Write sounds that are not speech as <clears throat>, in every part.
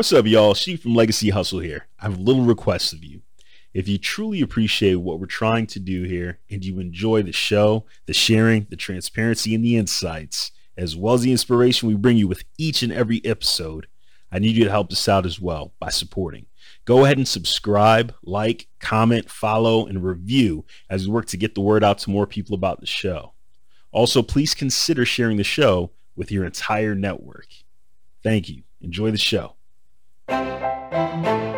What's up, y'all? Sheed from Legacy Hustle here. I have a little request of you. If you truly appreciate what we're trying to do here and you enjoy the show, the sharing, the transparency, and the insights, as well as the inspiration we bring you with each and every episode, I need you to help us out as well by supporting. Go ahead and subscribe, like, comment, follow, and review as we work to get the word out to more people about the show. Also, please consider sharing the show with your entire network. Thank you. Enjoy the show. Thank you.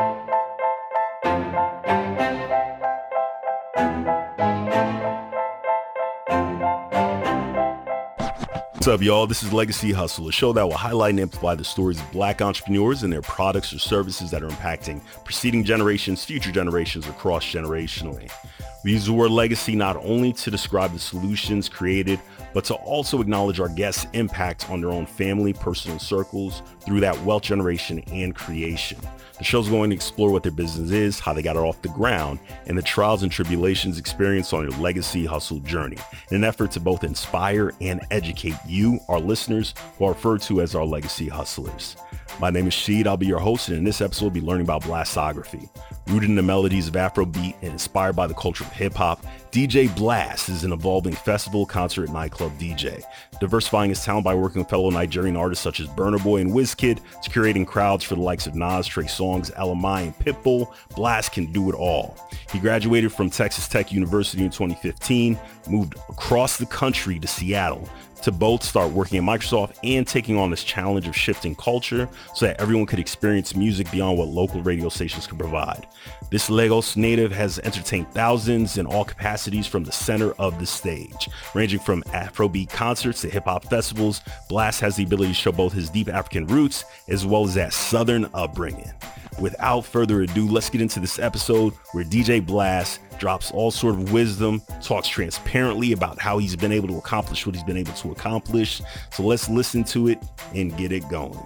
What's up, y'all? This is Legacy Hustle, a show that will highlight and amplify the stories of black entrepreneurs and their products or services that are impacting preceding generations, future generations, or cross generationally. We use the word legacy not only to describe the solutions created, but to also acknowledge our guests' impact on their own family, personal circles through that wealth generation and creation. The show's going to explore what their business is, how they got it off the ground, and the trials and tribulations experienced on their legacy hustle journey in an effort to both inspire and educate our listeners, who are referred to as our legacy hustlers. My name is Sheed. I'll be your host, and in this episode, we'll be learning about blastography. Rooted in the melodies of Afrobeat and inspired by the culture of hip hop, DJ Blast is an evolving festival, concert, and nightclub DJ, diversifying his talent by working with fellow Nigerian artists such as Burna Boy and Wizkid to curating crowds for the likes of Nas, Trey Songz, Ella Mai, and Pitbull. Blast can do it all. He graduated from Texas Tech University in 2015, moved across the country to Seattle to both start working at Microsoft and taking on this challenge of shifting culture so that everyone could experience music beyond what local radio stations could provide. This Lagos native has entertained thousands in all capacities from the center of the stage. Ranging from Afrobeat concerts to hip hop festivals, Blast has the ability to show both his deep African roots as well as that southern upbringing. Without further ado, let's get into this episode where DJ Blast drops all sort of wisdom, talks transparently about how he's been able to accomplish what he's been able to accomplish. So let's listen to it and get it going.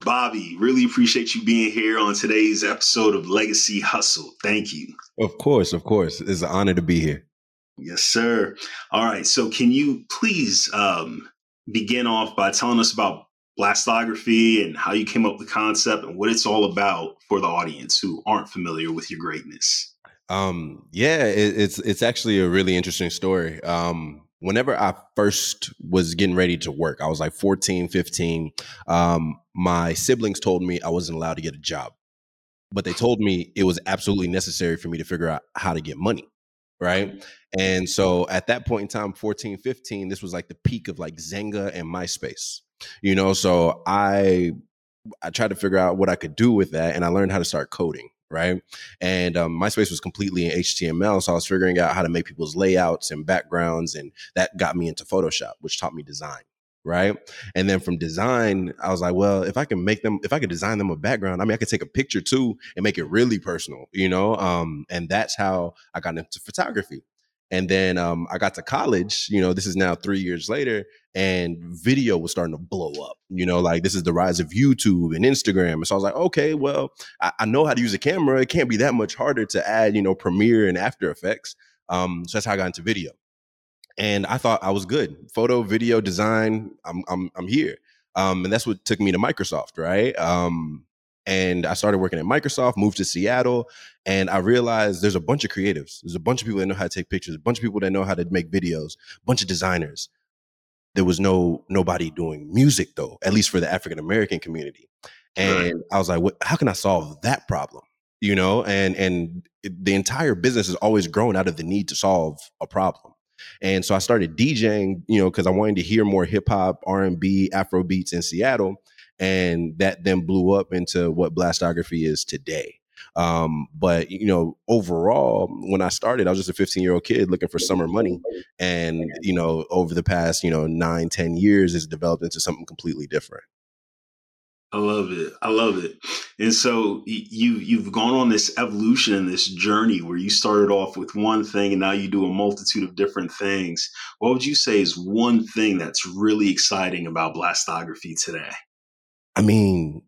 Bobby, really appreciate you being here on today's episode of Legacy Hustle. Thank you. Of course, of course. It's an honor to be here. Yes, sir. All right. So, can you please um, begin off by telling us about blastography and how you came up with the concept and what it's all about for the audience who aren't familiar with your greatness? Um, yeah, it, it's it's actually a really interesting story. Um, whenever I first was getting ready to work, I was like 14, 15. Um, my siblings told me I wasn't allowed to get a job, but they told me it was absolutely necessary for me to figure out how to get money right and so at that point in time 14 15 this was like the peak of like Xanga and myspace you know so i i tried to figure out what i could do with that and i learned how to start coding right and um, myspace was completely in html so i was figuring out how to make people's layouts and backgrounds and that got me into photoshop which taught me design right? And then from design, I was like, well, if I can make them, if I could design them a background, I mean, I could take a picture too and make it really personal, you know? Um, and that's how I got into photography. And then um, I got to college, you know, this is now three years later, and video was starting to blow up. You know, like this is the rise of YouTube and Instagram. And so I was like, okay, well, I, I know how to use a camera. It can't be that much harder to add, you know, Premiere and After Effects. Um, so that's how I got into video and I thought I was good. Photo, video, design, I'm I'm I'm here. Um, and that's what took me to Microsoft, right? Um, and I started working at Microsoft, moved to Seattle, and I realized there's a bunch of creatives. There's a bunch of people that know how to take pictures, a bunch of people that know how to make videos, a bunch of designers. There was no nobody doing music though, at least for the African American community. And right. I was like, what, how can I solve that problem? You know, and and the entire business has always grown out of the need to solve a problem. And so I started DJing, you know, because I wanted to hear more hip hop, R and B, Afro beats in Seattle, and that then blew up into what blastography is today. Um, but you know, overall, when I started, I was just a 15 year old kid looking for summer money, and you know, over the past you know nine, ten years, it's developed into something completely different. I love it. I love it. And so you you've gone on this evolution and this journey where you started off with one thing and now you do a multitude of different things. What would you say is one thing that's really exciting about blastography today? I mean,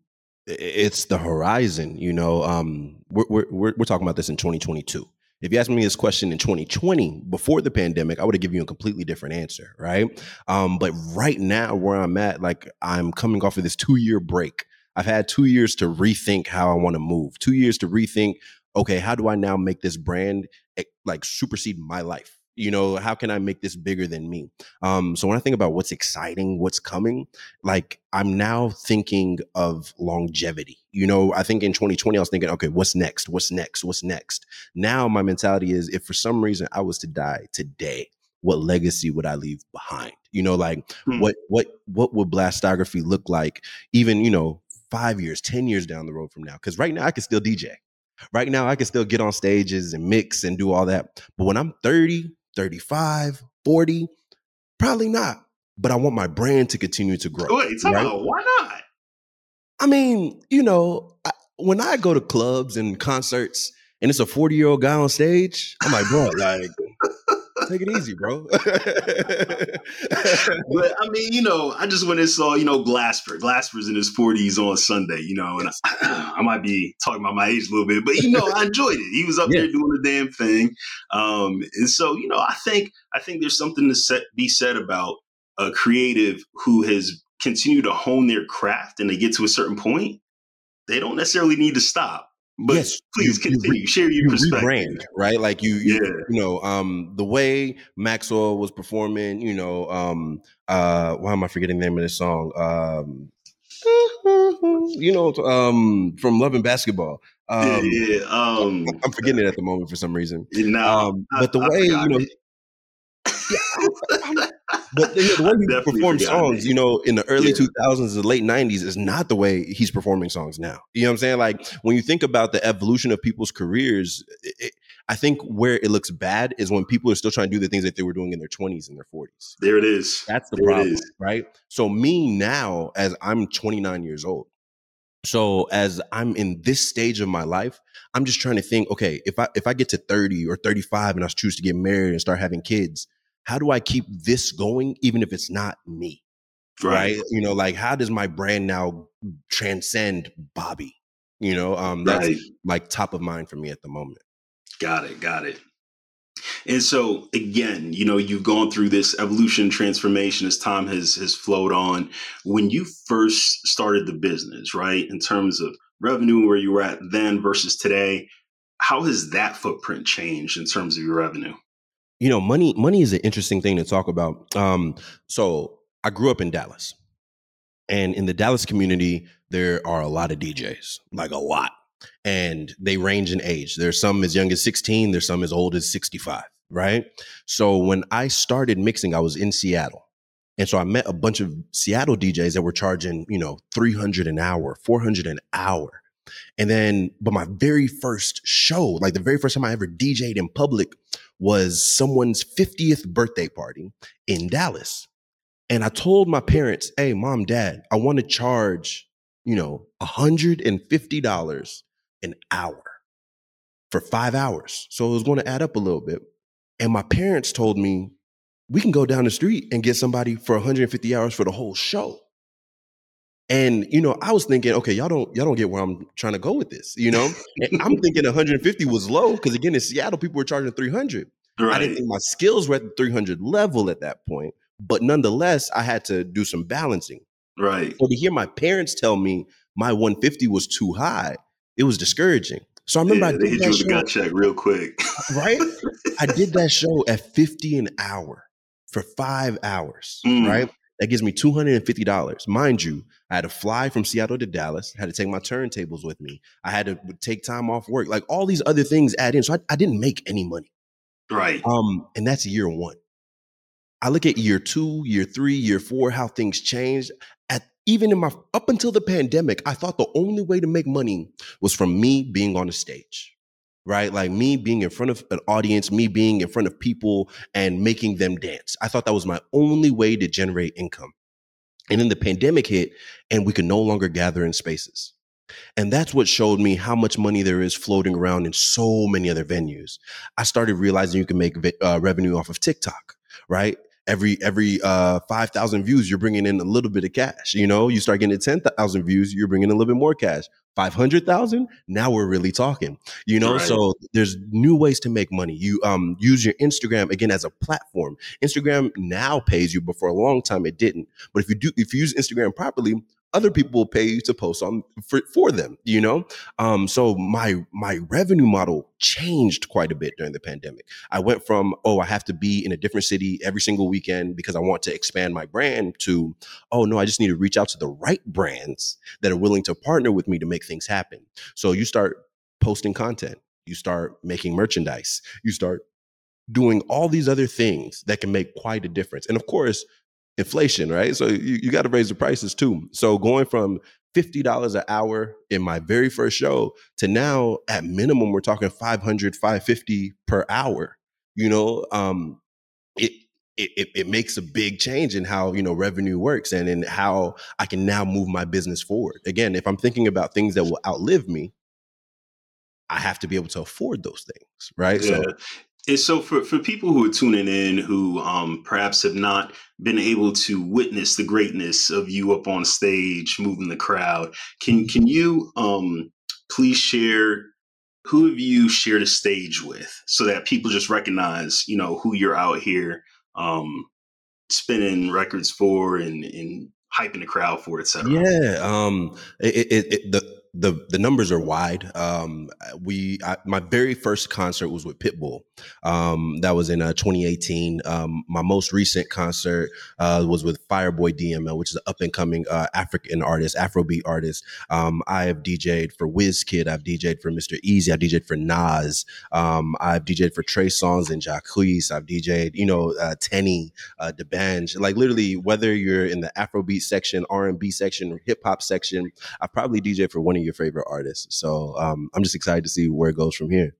it's the horizon. You know, um, we're we're we're, talking about this in 2022. If you asked me this question in 2020, before the pandemic, I would have given you a completely different answer, right? Um, but right now, where I'm at, like I'm coming off of this two year break. I've had two years to rethink how I want to move, two years to rethink, okay, how do I now make this brand eh, like supersede my life? You know how can i make this bigger than me? Um so when i think about what's exciting what's coming like i'm now thinking of longevity. You know i think in 2020 i was thinking okay what's next? What's next? What's next? Now my mentality is if for some reason i was to die today what legacy would i leave behind? You know like hmm. what what what would blastography look like even you know five years ten years down the road from now? Because right now i can still dj Right now, I can still get on stages and mix and do all that. But when I'm 30, 35, 40? Probably not. But I want my brand to continue to grow. Wait, right? Why not? I mean, you know, I, when I go to clubs and concerts and it's a 40 year old guy on stage, I'm like, bro, like, Take it easy, bro. <laughs> but I mean, you know, I just went and saw, you know, Glasper. Glasper's in his 40s on Sunday, you know, and I, <clears throat> I, might be talking about my age a little bit, but you know, I enjoyed it. He was up yeah. there doing the damn thing. Um, and so, you know, I think I think there's something to set, be said about a creative who has continued to hone their craft and they get to a certain point. They don't necessarily need to stop but yes, please you, continue. You, Share your you perspective. Rebrand, right? Like you, you, yeah. you know, um, the way Maxwell was performing, you know, um, uh, why am I forgetting the name of this song? Um, <laughs> you know, um, from Love and Basketball. Um, yeah, yeah. Um, I'm forgetting it at the moment for some reason. No, um, but the I, way I you know, yeah, but the, the way he performs songs, you know, in the early yeah. 2000s, the late 90s is not the way he's performing songs now. You know what I'm saying? Like when you think about the evolution of people's careers, it, I think where it looks bad is when people are still trying to do the things that they were doing in their 20s and their 40s. There it is. That's the there problem, right? So me now, as I'm 29 years old, so as I'm in this stage of my life, I'm just trying to think, okay, if I if I get to 30 or 35 and I choose to get married and start having kids, how do I keep this going even if it's not me? Right. right? You know, like how does my brand now transcend Bobby? You know, um that's right. like top of mind for me at the moment. Got it, got it. And so again, you know, you've gone through this evolution transformation as time has has flowed on. When you first started the business, right, in terms of revenue where you were at then versus today, how has that footprint changed in terms of your revenue? You know, money money is an interesting thing to talk about. Um, so I grew up in Dallas, and in the Dallas community, there are a lot of DJs, like a lot, and they range in age. There's some as young as 16. There's some as old as 65. Right. So when I started mixing, I was in Seattle. And so I met a bunch of Seattle DJs that were charging, you know, 300 an hour, 400 an hour. And then, but my very first show, like the very first time I ever DJed in public was someone's 50th birthday party in Dallas. And I told my parents, hey, mom, dad, I want to charge, you know, $150 an hour for five hours. So it was going to add up a little bit. And my parents told me, we can go down the street and get somebody for 150 hours for the whole show. And you know, I was thinking, okay, y'all don't y'all don't get where I'm trying to go with this. You know, I'm thinking 150 was low because again, in Seattle, people were charging 300. Right. I didn't think my skills were at the 300 level at that point, but nonetheless, I had to do some balancing. Right. So to hear my parents tell me my 150 was too high, it was discouraging. So I remember yeah, I did that show, check real quick. right? I did <laughs> that show at 50 an hour for five hours. Mm. Right. That gives me $250. Mind you, I had to fly from Seattle to Dallas, I had to take my turntables with me. I had to take time off work. Like all these other things add in. So I, I didn't make any money. Right. Um, and that's year one. I look at year two, year three, year four, how things changed. At even in my up until the pandemic, I thought the only way to make money was from me being on a stage right? Like me being in front of an audience, me being in front of people and making them dance. I thought that was my only way to generate income. And then the pandemic hit and we could no longer gather in spaces. And that's what showed me how much money there is floating around in so many other venues. I started realizing you can make uh, revenue off of TikTok, right? Every every uh 5000 views you're bringing in a little bit of cash you know? You start getting to 10,000 views you're bringing a little bit more cash. 500,000 now we're really talking you know? Right. so there's new ways to make money. You um use your Instagram again as a platform. Instagram now pays you but for a long time it didn't. But if you do if you use Instagram properly other people will pay you to post on for, for them you know? Um, so my my revenue model changed quite a bit during the pandemic. I went from oh i have to be in a different city every single weekend because i want to expand my brand to oh no i just need to reach out to the right brands that are willing to partner with me to make things happen. So you start posting content. You start making merchandise. You start doing all these other things that can make quite a difference. And of course inflation, right? So you, you got to raise the prices too. So going from $50 an hour in my very first show to now at minimum we're talking 500 550 per hour you know um it it, it makes a big change in how you know revenue works and in how I can now move my business forward. Again, if I'm thinking about things that will outlive me, I have to be able to afford those things, right? Yeah. So and so for, for people who are tuning in who um, perhaps have not been able to witness the greatness of you up on stage moving the crowd, can can you um, please share who have you shared a stage with so that people just recognize, you know, who you're out here um, spinning records for and, and hyping the crowd for, et cetera? Yeah. Um, it, it, it, the the the numbers are wide. Um, we I, my very first concert was with Pitbull. Um, that was in uh, 2018. Um, my most recent concert uh, was with Fireboy DML, which is an up and coming uh, African artist, Afrobeat artist. Um, I have DJed for Wizkid. I've DJed for Mr. Eazi. I've DJed for Nas. Um, I've DJed for Trey Songz and Jacquees. I've DJed, you know, uh, Teni, uh, D'banj. Like literally, whether you're in the Afrobeat section, R&B section, hip hop section, I've probably DJed for one your favorite artists. So um, I'm just excited to see where it goes from here.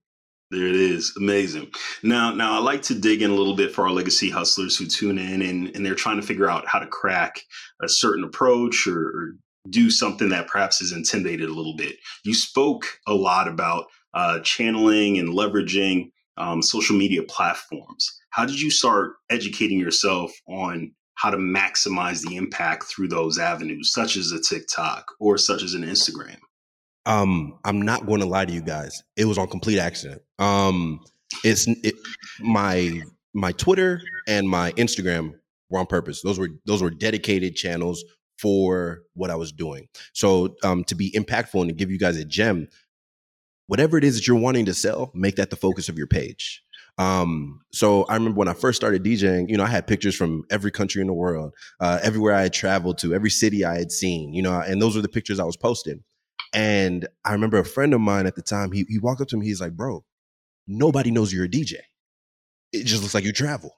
There it is. Amazing. Now, now I like to dig in a little bit for our legacy hustlers who tune in and, and they're trying to figure out how to crack a certain approach or, or do something that perhaps is intimidated a little bit. You spoke a lot about uh, channeling and leveraging um, social media platforms. How did you start educating yourself on how to maximize the impact through those avenues, such as a TikTok or such as an Instagram? Um, I'm not going to lie to you guys. It was on complete accident. Um, it's it, my my Twitter and my Instagram were on purpose. Those were those were dedicated channels for what I was doing. So um, to be impactful and to give you guys a gem, whatever it is that you're wanting to sell, make that the focus of your page. Um, so I remember when I first started DJing, you know, I had pictures from every country in the world, uh, everywhere I had traveled to, every city I had seen, you know, and those were the pictures I was posting. And I remember a friend of mine at the time, he, he walked up to me, he's like, bro, nobody knows you're a DJ. It just looks like you travel.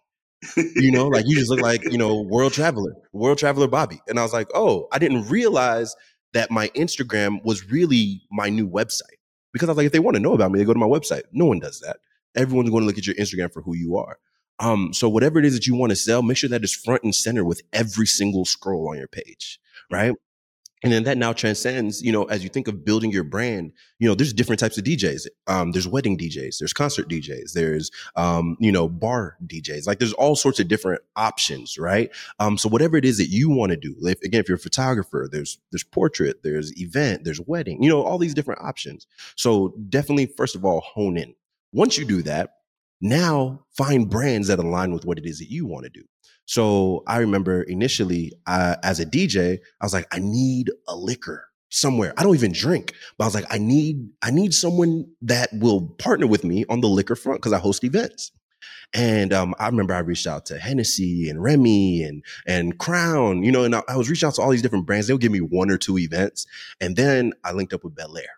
you know, like you just look like, you know, world traveler, world traveler Bobby. And I was like, oh, I didn't realize that my Instagram was really my new website. Because I was like, if they want to know about me, they go to my website. No one does that. Everyone's going to look at your Instagram for who you are. Um, so whatever it is that you want to sell, make sure that is front and center with every single scroll on your page, right? And then that now transcends you know as you think of building your brand you know there's different types of djs um, there's wedding djs there's concert djs there's um, you know bar djs like there's all sorts of different options right? Um, so whatever it is that you want to do if, again if you're a photographer there's there's portrait there's event there's wedding you know all these different options. So definitely first of all hone in. Once you do that now find brands that align with what it is that you want to do so I remember initially uh, as a DJ, I was like, I need a liquor somewhere. I don't even drink, but I was like, I need, I need someone that will partner with me on the liquor front because I host events. And um, I remember I reached out to Hennessy and Remy and and Crown, you know, and I, I was reaching out to all these different brands. They'll give me one or two events, and then I linked up with Belaire.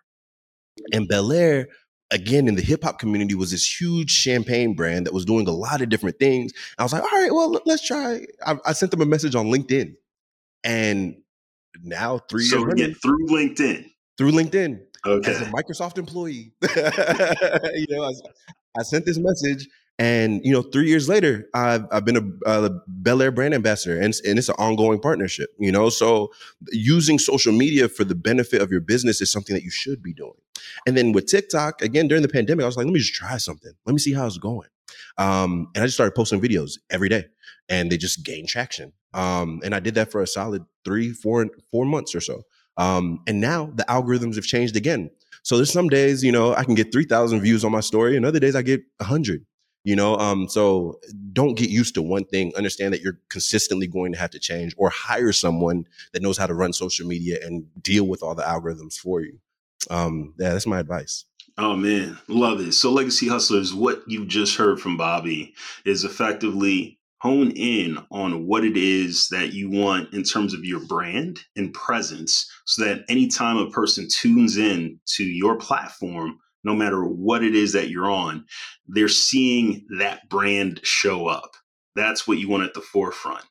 And Belaire again in the hip hop community was this huge champagne brand that was doing a lot of different things. I was like, all right, well, let's try. I, I sent them a message on LinkedIn, and now three so years through LinkedIn, through LinkedIn, okay. as a Microsoft employee, <laughs> you know, I, I sent this message. And you know, three years later, I've I've been a, a Belaire brand ambassador, and and it's an ongoing partnership. You know, so using social media for the benefit of your business is something that you should be doing. And then with TikTok, again, during the pandemic, I was like, let me just try something. Let me see how it's going. Um, and I just started posting videos every day and they just gained traction. Um, and I did that for a solid three, four, four months or so. Um, and now the algorithms have changed again. So there's some days, you know, I can get 3,000 views on my story, and other days I get 100. You know, um, so don't get used to one thing. Understand that you're consistently going to have to change, or hire someone that knows how to run social media and deal with all the algorithms for you. Um, yeah, that's my advice. Oh man, love it. So legacy hustlers, what you just heard from Bobby is effectively hone in on what it is that you want in terms of your brand and presence so that anytime a person tunes in to your platform no matter what it is that you're on they're seeing that brand show up. That's what you want at the forefront.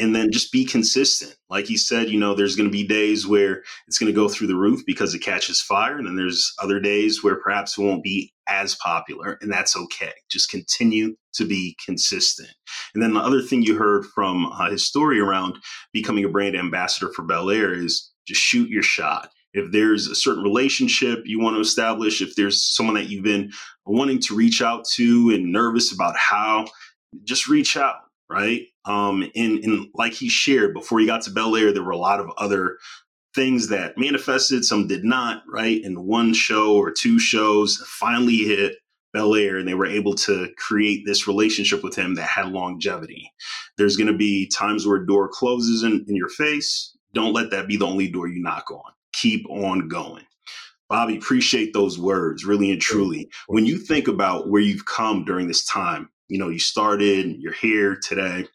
And then just be consistent. Like he said you know there's going to be days where it's going to go through the roof because it catches fire and then there's other days where perhaps it won't be as popular and that's okay. Just continue to be consistent. And then the other thing you heard from uh, his story around becoming a brand ambassador for Belaire is just shoot your shot if there's a certain relationship you want to establish if there's someone that you've been wanting to reach out to and nervous about how just reach out, right? Um, and, and like he shared before he got to Belaire, there were a lot of other things that manifested, some did not, right? And one show or two shows finally hit Belaire and they were able to create this relationship with him that had longevity. There's going to be times where a door closes in, in your face. Don't let that be the only door you knock on. Keep on going. Bobby, appreciate those words, really and truly. When you think about where you've come during this time, you know, you started, you're here today.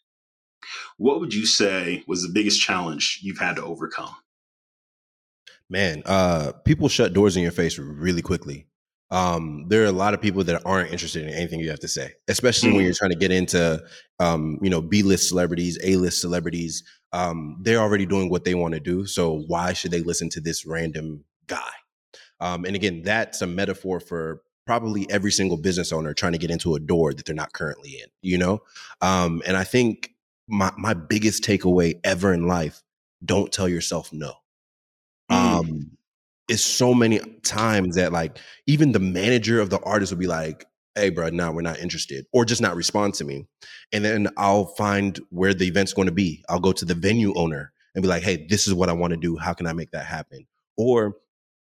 What would you say was the biggest challenge you've had to overcome? Man, uh, people shut doors in your face really quickly. Um, there are a lot of people that aren't interested in anything you have to say, especially mm-hmm. when you're trying to get into, um, you know, B-list celebrities, A-list celebrities. Um, they're already doing what they want to do, so why should they listen to this random guy? Um, and again, that's a metaphor for probably every single business owner trying to get into a door that they're not currently in, you know? Um, and I think my, my biggest takeaway ever in life, don't tell yourself no. Mm. It's so many times that like even the manager of the artist will be like, hey, bro, now we're not interested, or just not respond to me. And then I'll find where the event's going to be. I'll go to the venue owner and be like, hey, this is what I want to do. How can I make that happen? Or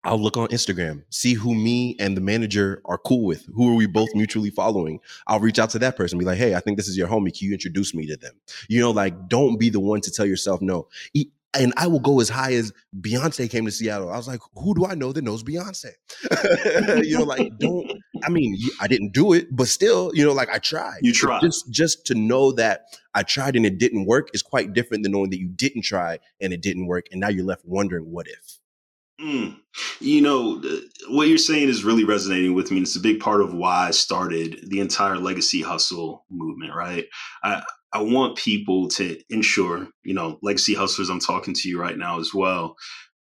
I'll look on Instagram, see who me and the manager are cool with. Who are we both mutually following? I'll reach out to that person, be like, hey, I think this is your homie. Can you introduce me to them? You know, like, don't be the one to tell yourself no. And I will go as high as Beyonce came to Seattle. I was like, who do I know that knows Beyonce? <laughs> you know, like, don't, I mean, I didn't do it, but still, you know, like I tried. You tried. Just, just to know that I tried and it didn't work is quite different than knowing that you didn't try and it didn't work. And now you're left wondering, what if? Mm. You know, what you're saying is really resonating with me. It's a big part of why I started the entire legacy hustle movement, right? I, I want people to ensure, you know, legacy hustlers, I'm talking to you right now as well.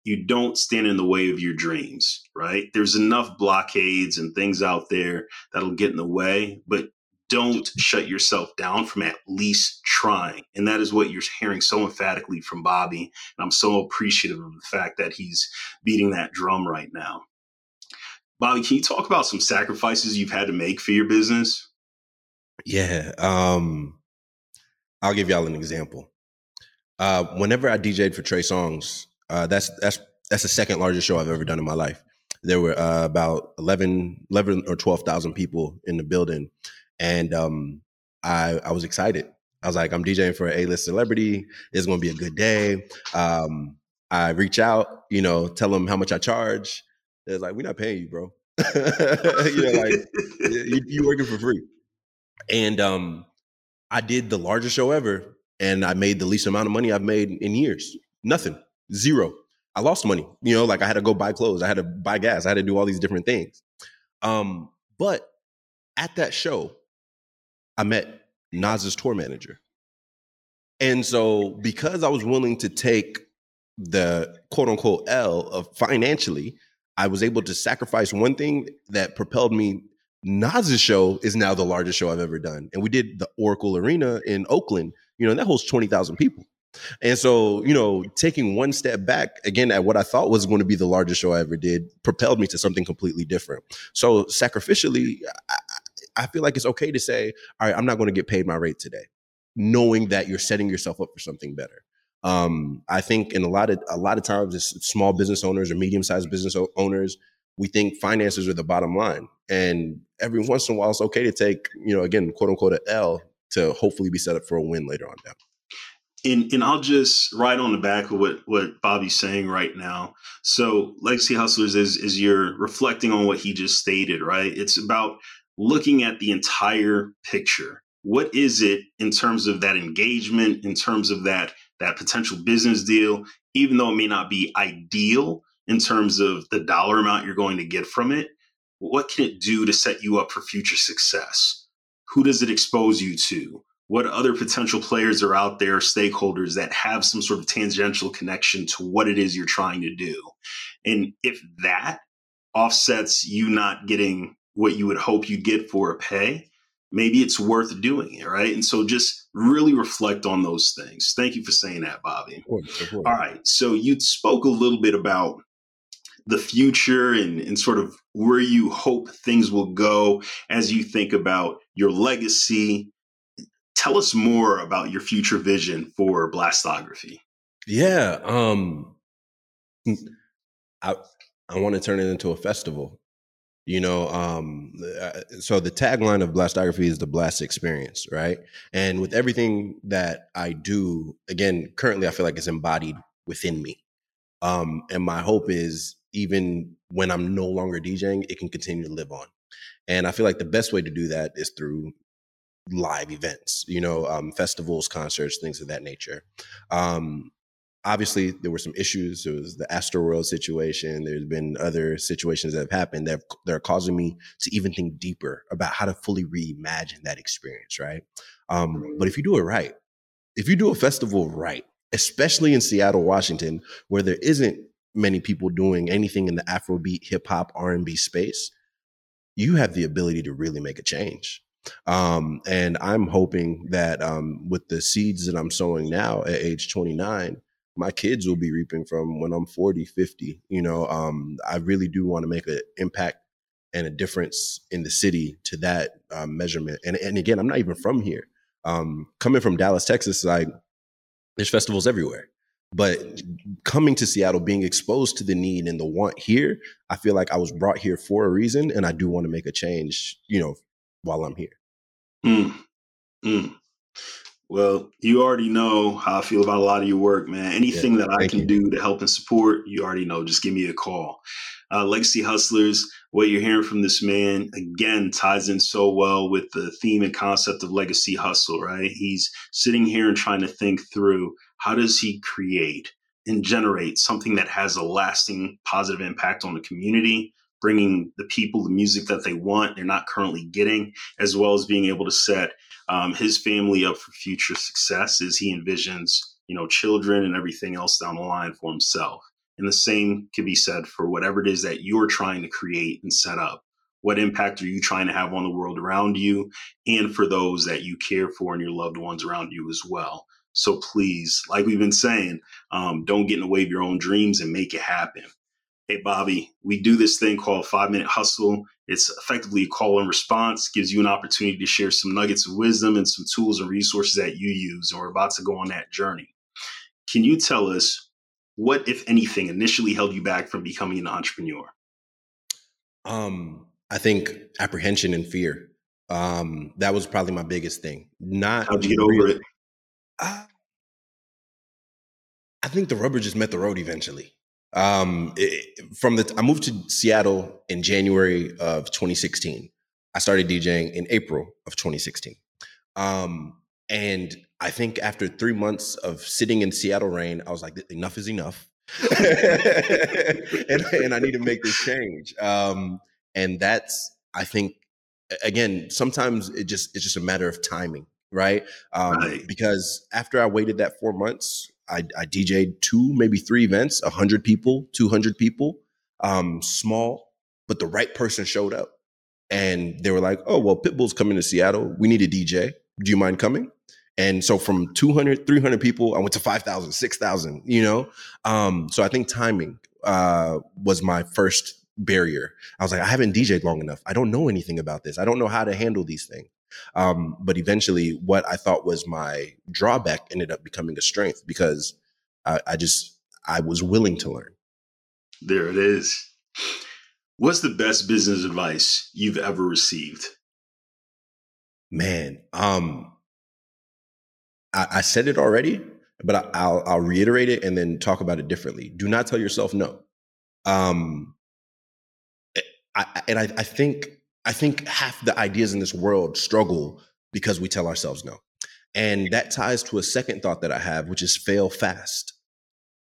You don't stand in the way of your dreams, right? There's enough blockades and things out there that'll get in the way, but don't shut yourself down from at least trying. And that is what you're hearing so emphatically from Bobby. And I'm so appreciative of the fact that he's beating that drum right now. Bobby, can you talk about some sacrifices you've had to make for your business? Yeah. Um, I'll give y'all an example. Uh, whenever I DJ'd for Trey Songz, uh, that's that's that's the second largest show I've ever done in my life. There were uh, about 11, 11 or 12,000 people in the building and um, I I was excited. I was like, I'm DJing for an A-list celebrity. It's going to be a good day. Um, I reach out, you know, tell them how much I charge. They're like, we're not paying you, bro. <laughs> you know, like you, you working for free. And um, I did the largest show ever, and I made the least amount of money I've made in years. Nothing, zero. I lost money. You know, like I had to go buy clothes, I had to buy gas, I had to do all these different things. Um, but at that show, I met Nas's tour manager. And so because I was willing to take the quote unquote L of financially, I was able to sacrifice one thing that propelled me. Nas's show is now the largest show I've ever done. And we did the Oracle Arena in Oakland, you know, that holds 20,000 people. And so, you know, taking one step back again at what I thought was going to be the largest show I ever did propelled me to something completely different. So, sacrificially, I, I feel like it's okay to say, all right, I'm not going to get paid my rate today, knowing that you're setting yourself up for something better. Um, I think in a lot of a lot of times, small business owners or medium sized business owners, we think finances are the bottom line, and every once in a while, it's okay to take, you know, again, quote unquote, an L to hopefully be set up for a win later on down. And, and I'll just ride on the back of what, what Bobby's saying right now. So Legacy Hustlers is is you're reflecting on what he just stated, right? It's about looking at the entire picture. What is it in terms of that engagement, in terms of that that potential business deal, even though it may not be ideal in terms of the dollar amount you're going to get from it, what can it do to set you up for future success? Who does it expose you to? What other potential players are out there, stakeholders that have some sort of tangential connection to what it is you're trying to do? And if that offsets you not getting what you would hope you'd get for a pay, maybe it's worth doing it, right? And so just really reflect on those things. Thank you for saying that, Bobby. Of course, of course. All right. So you spoke a little bit about the future and, and sort of where you hope things will go as you think about your legacy. Tell us more about your future vision for blastography. Yeah. Um I I want to turn it into a festival. You know, um, uh, so the tagline of Blastography is the blast experience, right? And with everything that I do, again, currently I feel like it's embodied within me. Um, and my hope is even when I'm no longer DJing, it can continue to live on. And I feel like the best way to do that is through live events, you know, um, festivals, concerts, things of that nature. Um, obviously there were some issues. There was the Astroworld situation. There's been other situations that have happened that that are causing me to even think deeper about how to fully reimagine that experience, right? Um, but if you do it right, if you do a festival right, especially in Seattle, Washington, where there isn't many people doing anything in the Afrobeat, hip hop, R and B space, you have the ability to really make a change. Um, and I'm hoping that um, with the seeds that I'm sowing now at age 29, my kids will be reaping from when I'm 40, 50. You know, um, I really do want to make an impact and a difference in the city to that um, measurement. And, and again, I'm not even from here. Um, coming from Dallas, Texas, like there's festivals everywhere. But coming to Seattle, being exposed to the need and the want here, I feel like I was brought here for a reason, and I do want to make a change. You know, while I'm here. Mm. Mm. Well, you already know how I feel about a lot of your work, man. Anything yeah, that I can you. do to help and support, you already know. Just give me a call. Uh, Legacy Hustlers, what you're hearing from this man, again, ties in so well with the theme and concept of Legacy Hustle, right? He's sitting here and trying to think through how does he create and generate something that has a lasting positive impact on the community, bringing the people the music that they want, they're not currently getting, as well as being able to set um, his family up for future success as he envisions, you know, children and everything else down the line for himself. And the same can be said for whatever it is that you're trying to create and set up. What impact are you trying to have on the world around you and for those that you care for and your loved ones around you as well? So please, like we've been saying, um, don't get in the way of your own dreams and make it happen. Hey, Bobby, we do this thing called Five Minute Hustle. It's effectively a call and response, gives you an opportunity to share some nuggets of wisdom and some tools and resources that you use. And we're about to go on that journey. Can you tell us what, if anything, initially held you back from becoming an entrepreneur? Um, I think apprehension and fear. Um, that was probably my biggest thing. Not how'd you get over it? Uh, I think the rubber just met the road eventually. Um, it, from the I moved to Seattle in January of 2016. I started DJing in April of 2016. Um, and I think after three months of sitting in Seattle rain, I was like, enough is enough. <laughs> and, and, I need to make this change. Um, and that's, I think, again, sometimes it just it's just a matter of timing, right? Um, right. Because after I waited that four months, I, I DJed two, maybe three events, 100 people, 200 people, um, small, but the right person showed up. And they were like, oh, well, Pitbull's coming to Seattle. We need a DJ. Do you mind coming? And so from 200, 300 people, I went to 5,000, 6,000, you know? Um, so I think timing uh, was my first barrier. I was like, I haven't DJed long enough. I don't know anything about this. I don't know how to handle these things. Um, but eventually, what I thought was my drawback ended up becoming a strength because I, I just I was willing to learn. There it is. What's the best business advice you've ever received? Man, um, I, I said it already, but I, will I'll reiterate it and then talk about it differently. Do not tell yourself no. Um, eh, I, and I, I think I think half the ideas in this world struggle because we tell ourselves no, and that ties to a second thought that I have, which is fail fast.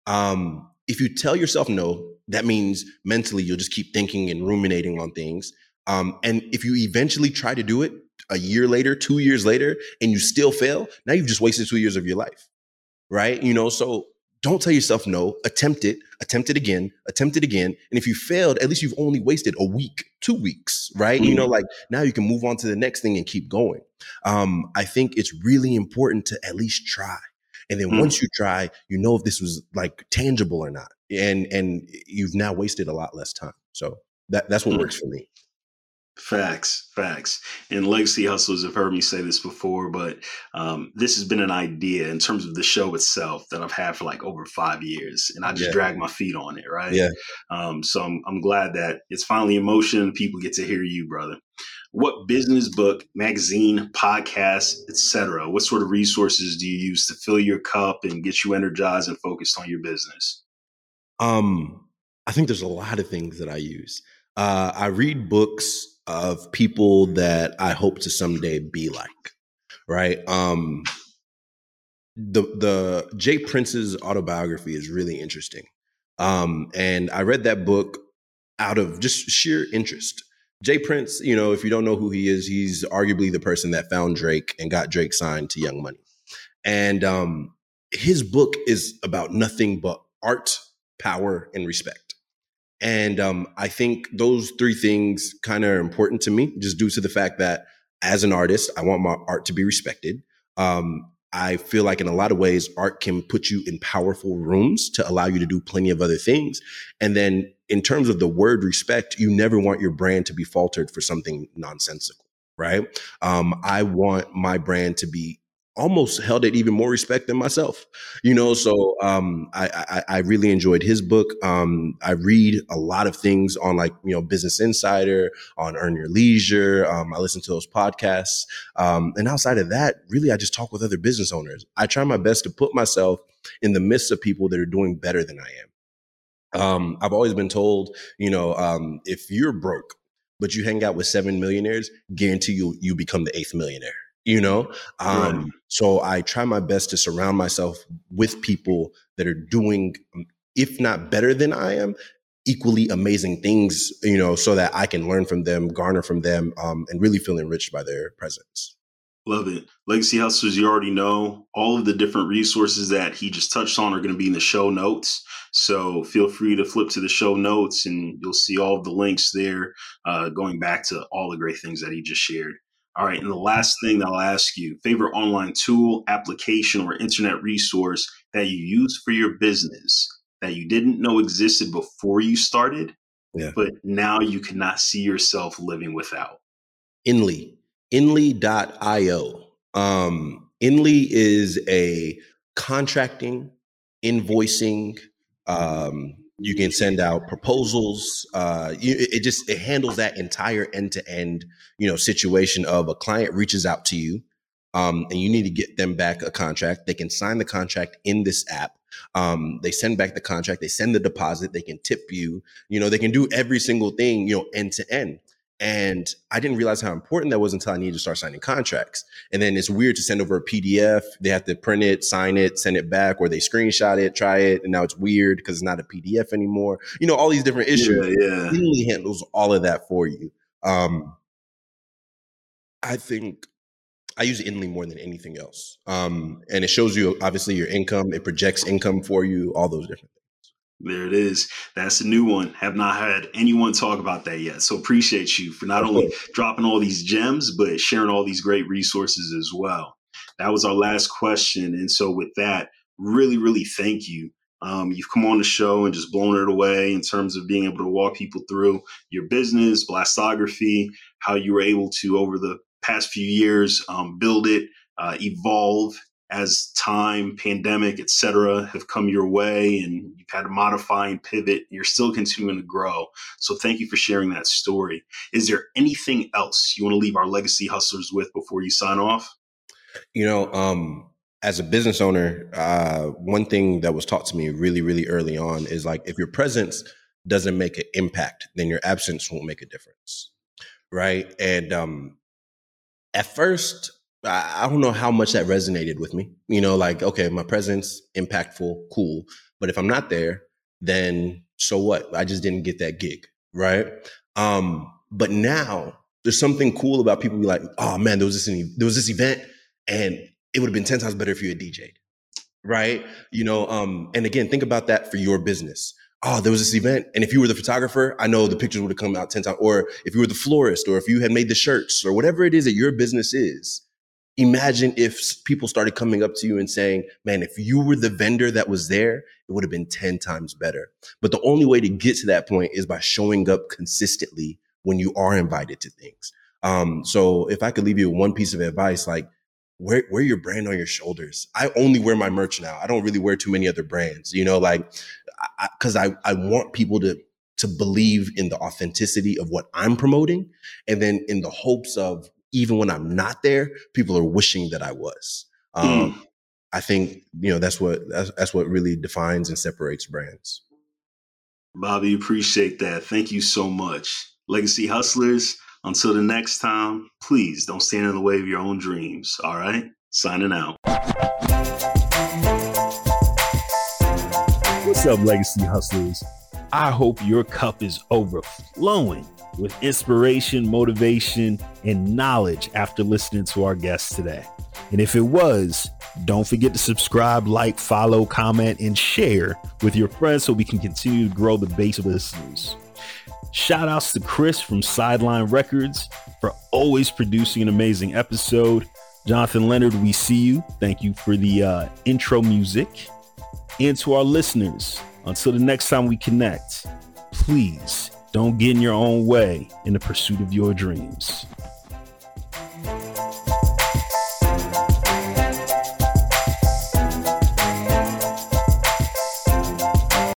Um, if you tell yourself no, that means mentally you'll just keep thinking and ruminating on things. Um, and if you eventually try to do it a year later, two years later, and you still fail, now you've just wasted two years of your life. Right. You know, so don't tell yourself no, attempt it, attempt it again, attempt it again. And if you failed, at least you've only wasted a week, two weeks, right? Mm-hmm. You know, mm. like now you can move on to the next thing and keep going. Um, I think it's really important to at least try. And then mm. once you try, you know if this was like tangible or not. And and you've now wasted a lot less time. So that that's what mm. works for me. Facts, facts. And legacy hustlers have heard me say this before, but um, this has been an idea in terms of the show itself that I've had for like over five years, and I just yeah. drag my feet on it, right? Yeah. Um, so I'm I'm glad that it's finally in motion. People get to hear you, brother. What business book, magazine, podcast, etc. What sort of resources do you use to fill your cup and get you energized and focused on your business? Um, I think there's a lot of things that I use. Uh, I read books of people that I hope to someday be like, right? Um, the the J. Prince's autobiography is really interesting, um, and I read that book out of just sheer interest. Jay Prince, you know, if you don't know who he is, he's arguably the person that found Drake and got Drake signed to Young Money, and um, his book is about nothing but art, power, and respect and um, I think those three things kind of are important to me, just due to the fact that as an artist, I want my art to be respected. Um, I feel like in a lot of ways, art can put you in powerful rooms to allow you to do plenty of other things. And then in terms of the word respect, you never want your brand to be faltered for something nonsensical, right? Um, I want my brand to be almost held it even more respect than myself you know? So um, I, I, I really enjoyed his book. Um, i read a lot of things on like you know business insider on earn your leisure um, i listen to those podcasts. Um, and outside of that really i just talk with other business owners. I try my best to put myself in the midst of people that are doing better than i am. Um, i've always been told you know um, if you're broke but you hang out with seven millionaires guarantee you you become the eighth millionaire you know um, right. so i try my best to surround myself with people that are doing um, if not better than i am equally amazing things you know so that i can learn from them garner from them um, and really feel enriched by their presence. Love it. Legacy hustlers you already know all of the different resources that he just touched on are going to be in the show notes. So feel free to flip to the show notes and you'll see all of the links there uh, going back to all the great things that he just shared all right. And the last thing that I'll ask you favorite online tool, application, or internet resource that you use for your business that you didn't know existed before you started, yeah. but now you cannot see yourself living without? Inly, Inly.io. Um, Inly is a contracting, invoicing, um, you can send out proposals uh, it just it handles that entire end-to-end you know situation of a client reaches out to you um, and you need to get them back a contract. They can sign the contract in this app. Um, they send back the contract. They send the deposit. They can tip you. You know they can do every single thing you know end to end and I didn't realize how important that was until I needed to start signing contracts. And then it's weird to send over a PDF. They have to print it, sign it, send it back, or they screenshot it, try it. And now it's weird because it's not a PDF anymore. You know, all these different issues. Yeah, yeah. handles all of that for you. Um, I think I use Inly more than anything else. Um, and it shows you obviously your income, it projects income for you, all those different things. There it is. That's a new one. Have not had anyone talk about that yet. So appreciate you for not only dropping all these gems, but sharing all these great resources as well. That was our last question. And so with that, really, really thank you Um, you've come on the show and just blown it away in terms of being able to walk people through your business, blastography, how you were able to, over the past few years, um, build it, uh, evolve as time, pandemic, etc., have come your way and you've had to modify and pivot. You're still continuing to grow. So thank you for sharing that story. Is there anything else you want to leave our legacy hustlers with before you sign off? You know, um, as a business owner, uh, one thing that was taught to me really, really early on is like if your presence doesn't make an impact, then your absence won't make a difference. Right. And um, at first, I don't know how much that resonated with me. You know, like, okay, my presence, impactful, cool. But if I'm not there, then so what? I just didn't get that gig. Right. Um, but now there's something cool about people be like, oh man, there was this there was this event and it would have been 10 times better if you had DJ'd. Right. You know, um, and again, think about that for your business. Oh, there was this event. And if you were the photographer, I know the pictures would have come out 10 times. Or if you were the florist, or if you had made the shirts, or whatever it is that your business is, imagine if people started coming up to you and saying, man, if you were the vendor that was there, it would have been 10 times better. But the only way to get to that point is by showing up consistently when you are invited to things. Um, so if I could leave you one piece of advice, like wear wear your brand on your shoulders. I only wear my merch now. I don't really wear too many other brands, you know, like I, I, I want people to to believe in the authenticity of what I'm promoting, and then in the hopes of even when I'm not there, people are wishing that I was. Um, mm. I think you know that's what that's, that's what really defines and separates brands. Bobby, appreciate that. Thank you so much. Legacy Hustlers, until the next time, please don't stand in the way of your own dreams. All right? Signing out. What's up, Legacy Hustlers? I hope your cup is overflowing with inspiration, motivation, and knowledge after listening to our guests today. And if it was, don't forget to subscribe, like, follow, comment, and share with your friends so we can continue to grow the base of listeners. Shout outs to Chris from Sideline Records for always producing an amazing episode. Jonathan Leonard, we see you. Thank you for the uh, intro music. And to our listeners, until the next time we connect, please don't get in your own way in the pursuit of your dreams.